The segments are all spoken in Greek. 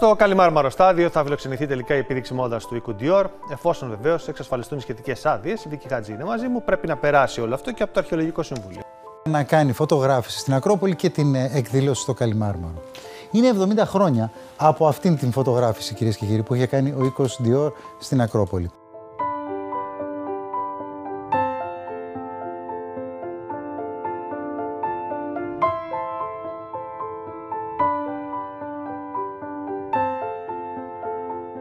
Στο Καλιμάρμαρο στάδιο θα φιλοξενηθεί τελικά η επίδειξη μόδας του οίκου Dior, εφόσον βεβαίως εξασφαλιστούν οι σχετικές άδειες. Η Βίκη Χατζή είναι μαζί μου. Πρέπει να περάσει όλο αυτό και από το Αρχαιολογικό Συμβούλιο. Να κάνει φωτογράφηση στην Ακρόπολη και την ε, εκδήλωση στο Καλιμάρμαρο. Είναι 70 χρόνια από αυτήν την φωτογράφηση, κυρίες και κύριοι, που είχε κάνει ο οίκος Dior στην Ακρόπολη.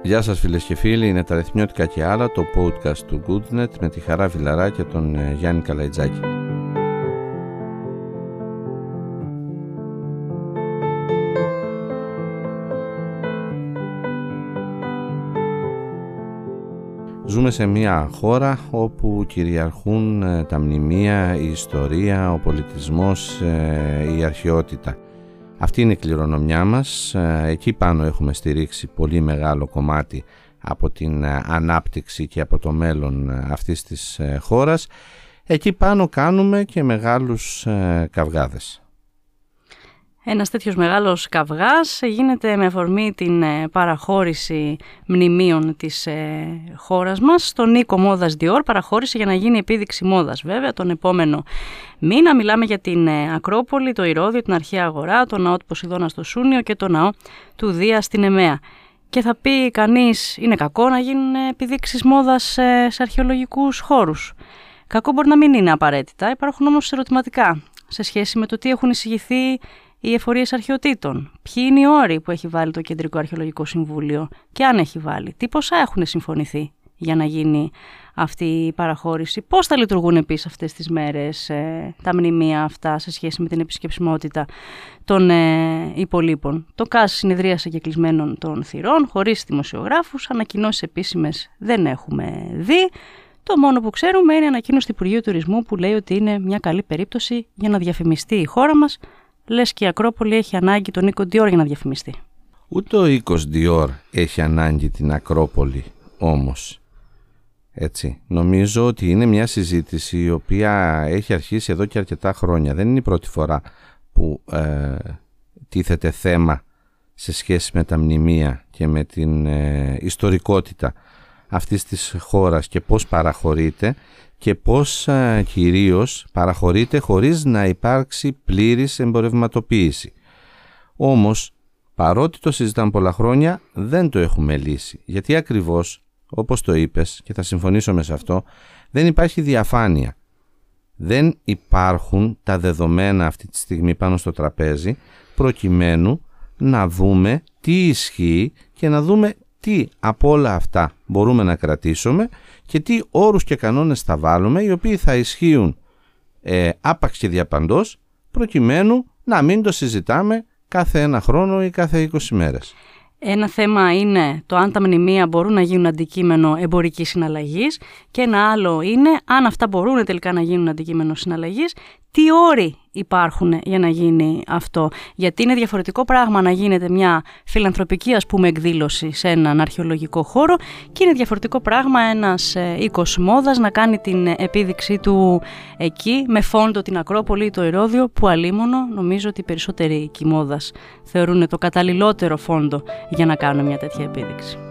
Γεια σας φίλες και φίλοι, είναι τα Ρεθνιώτικα και άλλα, το podcast του Goodnet με τη Χαρά Βιλαρά και τον ε, Γιάννη Καλαϊτζάκη. Ζούμε σε μια χώρα όπου κυριαρχούν ε, τα μνημεία, η ιστορία, ο πολιτισμός, ε, η αρχαιότητα. Αυτή είναι η κληρονομιά μας. Ε, εκεί πάνω έχουμε στηρίξει πολύ μεγάλο κομμάτι από την ε, ανάπτυξη και από το μέλλον ε, αυτής της χώρας. Εκεί πάνω κάνουμε και μεγάλους καυγάδες. Ένας τέτοιος μεγάλος καυγάς γίνεται με αφορμή την ε, παραχώρηση μνημείων της ε, χώρας μας στον Νίκο Μόδας Διόρ, παραχώρηση για να γίνει επίδειξη μόδας βέβαια τον επόμενο μήνα. Μιλάμε για την ε, Ακρόπολη, το Ηρώδιο, την Αρχαία Αγορά, το ναό του Ποσειδώνα στο Σούνιο και το ναό του Δία στην Εμέα. Και θα πει κανείς είναι κακό να γίνουν επιδείξεις μόδας σε αρχαιολογικούς χώρους. Κακό μπορεί να μην είναι απαραίτητα, υπάρχουν όμως ερωτηματικά σε σχέση με το τι έχουν εισηγηθεί οι εφορίες αρχαιοτήτων. Ποιοι είναι οι όροι που έχει βάλει το Κεντρικό Αρχαιολογικό Συμβούλιο και αν έχει βάλει. Τι ποσά έχουν συμφωνηθεί για να γίνει αυτή η παραχώρηση. Πώς θα λειτουργούν επίσης αυτές τις μέρες ε, τα μνημεία αυτά σε σχέση με την επισκεψιμότητα των ε, υπολείπων. Το ΚΑΣ συνεδρίασε και κλεισμένων των θυρών, χωρίς δημοσιογράφους, ανακοινώσεις επίσημες δεν έχουμε δει. Το μόνο που ξέρουμε είναι ανακοίνωση του Υπουργείου Τουρισμού που λέει ότι είναι μια καλή περίπτωση για να διαφημιστεί η χώρα μας λες και η Ακρόπολη έχει ανάγκη τον Νίκο Ντιόρ για να διαφημιστεί. Ούτε ο οίκος Ντιόρ έχει ανάγκη την Ακρόπολη όμως. Έτσι, νομίζω ότι είναι μια συζήτηση η οποία έχει αρχίσει εδώ και αρκετά χρόνια. Δεν είναι η πρώτη φορά που ε, τίθεται θέμα σε σχέση με τα μνημεία και με την ε, ιστορικότητα αυτής της χώρας και πώς παραχωρείται και πώς α, κυρίως παραχωρείται χωρίς να υπάρξει πλήρης εμπορευματοποίηση. Όμως, παρότι το συζητάμε πολλά χρόνια, δεν το έχουμε λύσει. Γιατί ακριβώς, όπως το είπες και θα συμφωνήσω με σε αυτό, δεν υπάρχει διαφάνεια. Δεν υπάρχουν τα δεδομένα αυτή τη στιγμή πάνω στο τραπέζι προκειμένου να δούμε τι ισχύει και να δούμε τι από όλα αυτά μπορούμε να κρατήσουμε και τι όρους και κανόνες θα βάλουμε οι οποίοι θα ισχύουν ε, άπαξ και διαπαντός προκειμένου να μην το συζητάμε κάθε ένα χρόνο ή κάθε 20 μέρες. Ένα θέμα είναι το αν τα μνημεία μπορούν να γίνουν αντικείμενο εμπορικής συναλλαγής και ένα άλλο είναι αν αυτά μπορούν τελικά να γίνουν αντικείμενο συναλλαγής, τι όροι υπάρχουν για να γίνει αυτό. Γιατί είναι διαφορετικό πράγμα να γίνεται μια φιλανθρωπική ας πούμε εκδήλωση σε έναν αρχαιολογικό χώρο και είναι διαφορετικό πράγμα ένας ε, οίκος μόδας να κάνει την επίδειξή του εκεί με φόντο την Ακρόπολη ή το Ηρώδιο που αλίμονο νομίζω ότι οι περισσότεροι κοιμόδας θεωρούν το καταλληλότερο φόντο για να κάνουν μια τέτοια επίδειξη.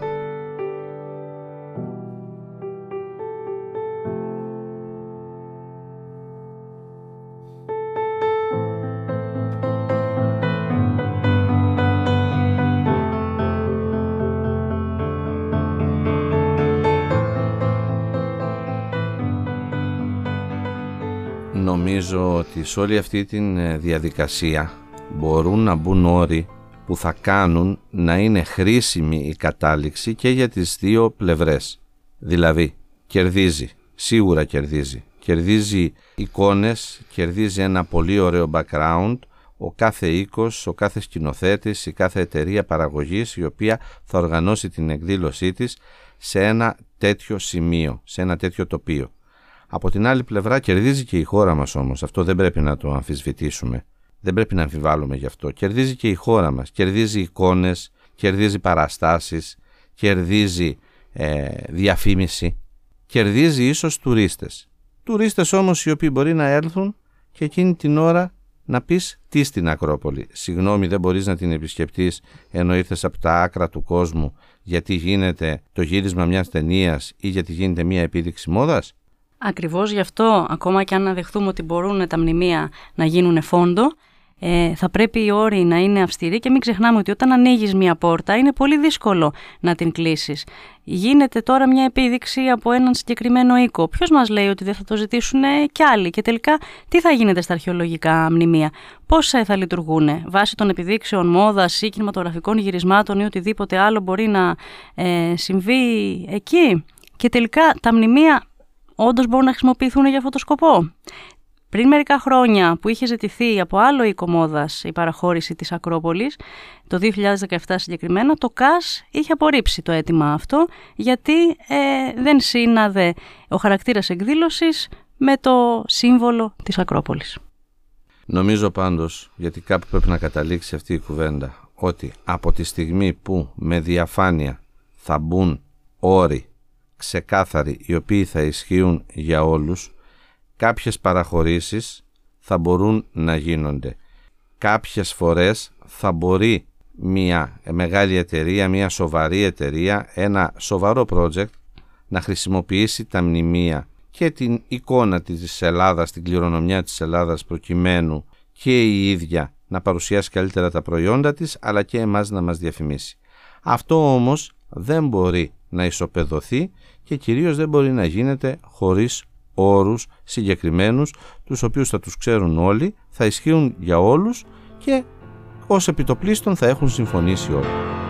Νομίζω ότι σε όλη αυτή τη ε, διαδικασία μπορούν να μπουν όροι που θα κάνουν να είναι χρήσιμη η κατάληξη και για τις δύο πλευρές. Δηλαδή, κερδίζει, σίγουρα κερδίζει. Κερδίζει εικόνες, κερδίζει ένα πολύ ωραίο background, ο κάθε οίκος, ο κάθε σκηνοθέτης, η κάθε εταιρεία παραγωγής η οποία θα οργανώσει την εκδήλωσή της σε ένα τέτοιο σημείο, σε ένα τέτοιο τοπίο. Από την άλλη πλευρά κερδίζει και η χώρα μας όμως, αυτό δεν πρέπει να το αμφισβητήσουμε. Δεν πρέπει να αμφιβάλλουμε γι' αυτό. Κερδίζει και η χώρα μας, κερδίζει εικόνες, κερδίζει παραστάσεις, κερδίζει ε, διαφήμιση, κερδίζει ίσως τουρίστες. Τουρίστες όμως οι οποίοι μπορεί να έρθουν και εκείνη την ώρα να πεις τι στην Ακρόπολη. Συγγνώμη δεν μπορείς να την επισκεπτείς ενώ ήρθες από τα άκρα του κόσμου γιατί γίνεται το γύρισμα μιας ταινίας ή γιατί γίνεται μια επίδειξη μόδας; Ακριβώς γι' αυτό, ακόμα και αν δεχθούμε ότι μπορούν τα μνημεία να γίνουν φόντο, ε, θα πρέπει οι όροι να είναι αυστηροί και μην ξεχνάμε ότι όταν ανοίγεις μια πόρτα είναι πολύ δύσκολο να την κλείσεις. Γίνεται τώρα μια επίδειξη από έναν συγκεκριμένο οίκο. Ποιος μας λέει ότι δεν θα το ζητήσουν κι άλλοι και τελικά τι θα γίνεται στα αρχαιολογικά μνημεία; Πώς θα λειτουργούν βάσει των επιδείξεων μόδας ή κινηματογραφικών γυρισμάτων ή οτιδήποτε άλλο μπορεί να ε, συμβεί εκεί; Και τελικά τα μνημεία όντως μπορούν να χρησιμοποιηθούν για αυτό το σκοπό. Πριν μερικά χρόνια που είχε ζητηθεί από άλλο οίκο η παραχώρηση της Ακρόπολης, το 2017 συγκεκριμένα, το ΚΑΣ είχε απορρίψει το αίτημα αυτό γιατί ε, δεν σύναδε ο χαρακτήρας εκδήλωσης με το σύμβολο της Ακρόπολης. Νομίζω πάντως, γιατί κάπου πρέπει να καταλήξει αυτή η κουβέντα, ότι από τη στιγμή που με διαφάνεια θα μπουν όροι ξεκάθαροι οι οποίοι θα ισχύουν για όλους, κάποιες παραχωρήσεις θα μπορούν να γίνονται. Κάποιες φορές θα μπορεί μια μεγάλη εταιρεία, μια σοβαρή εταιρεία, ένα σοβαρό project να χρησιμοποιήσει τα μνημεία και την εικόνα της Ελλάδας, την κληρονομιά της Ελλάδας προκειμένου και η ίδια να παρουσιάσει καλύτερα τα προϊόντα της αλλά και εμάς να μας διαφημίσει. Αυτό όμως δεν μπορεί να ισοπεδωθεί και κυρίως δεν μπορεί να γίνεται χωρίς όρους συγκεκριμένους τους οποίους θα τους ξέρουν όλοι, θα ισχύουν για όλους και ως επιτοπλίστων θα έχουν συμφωνήσει όλοι.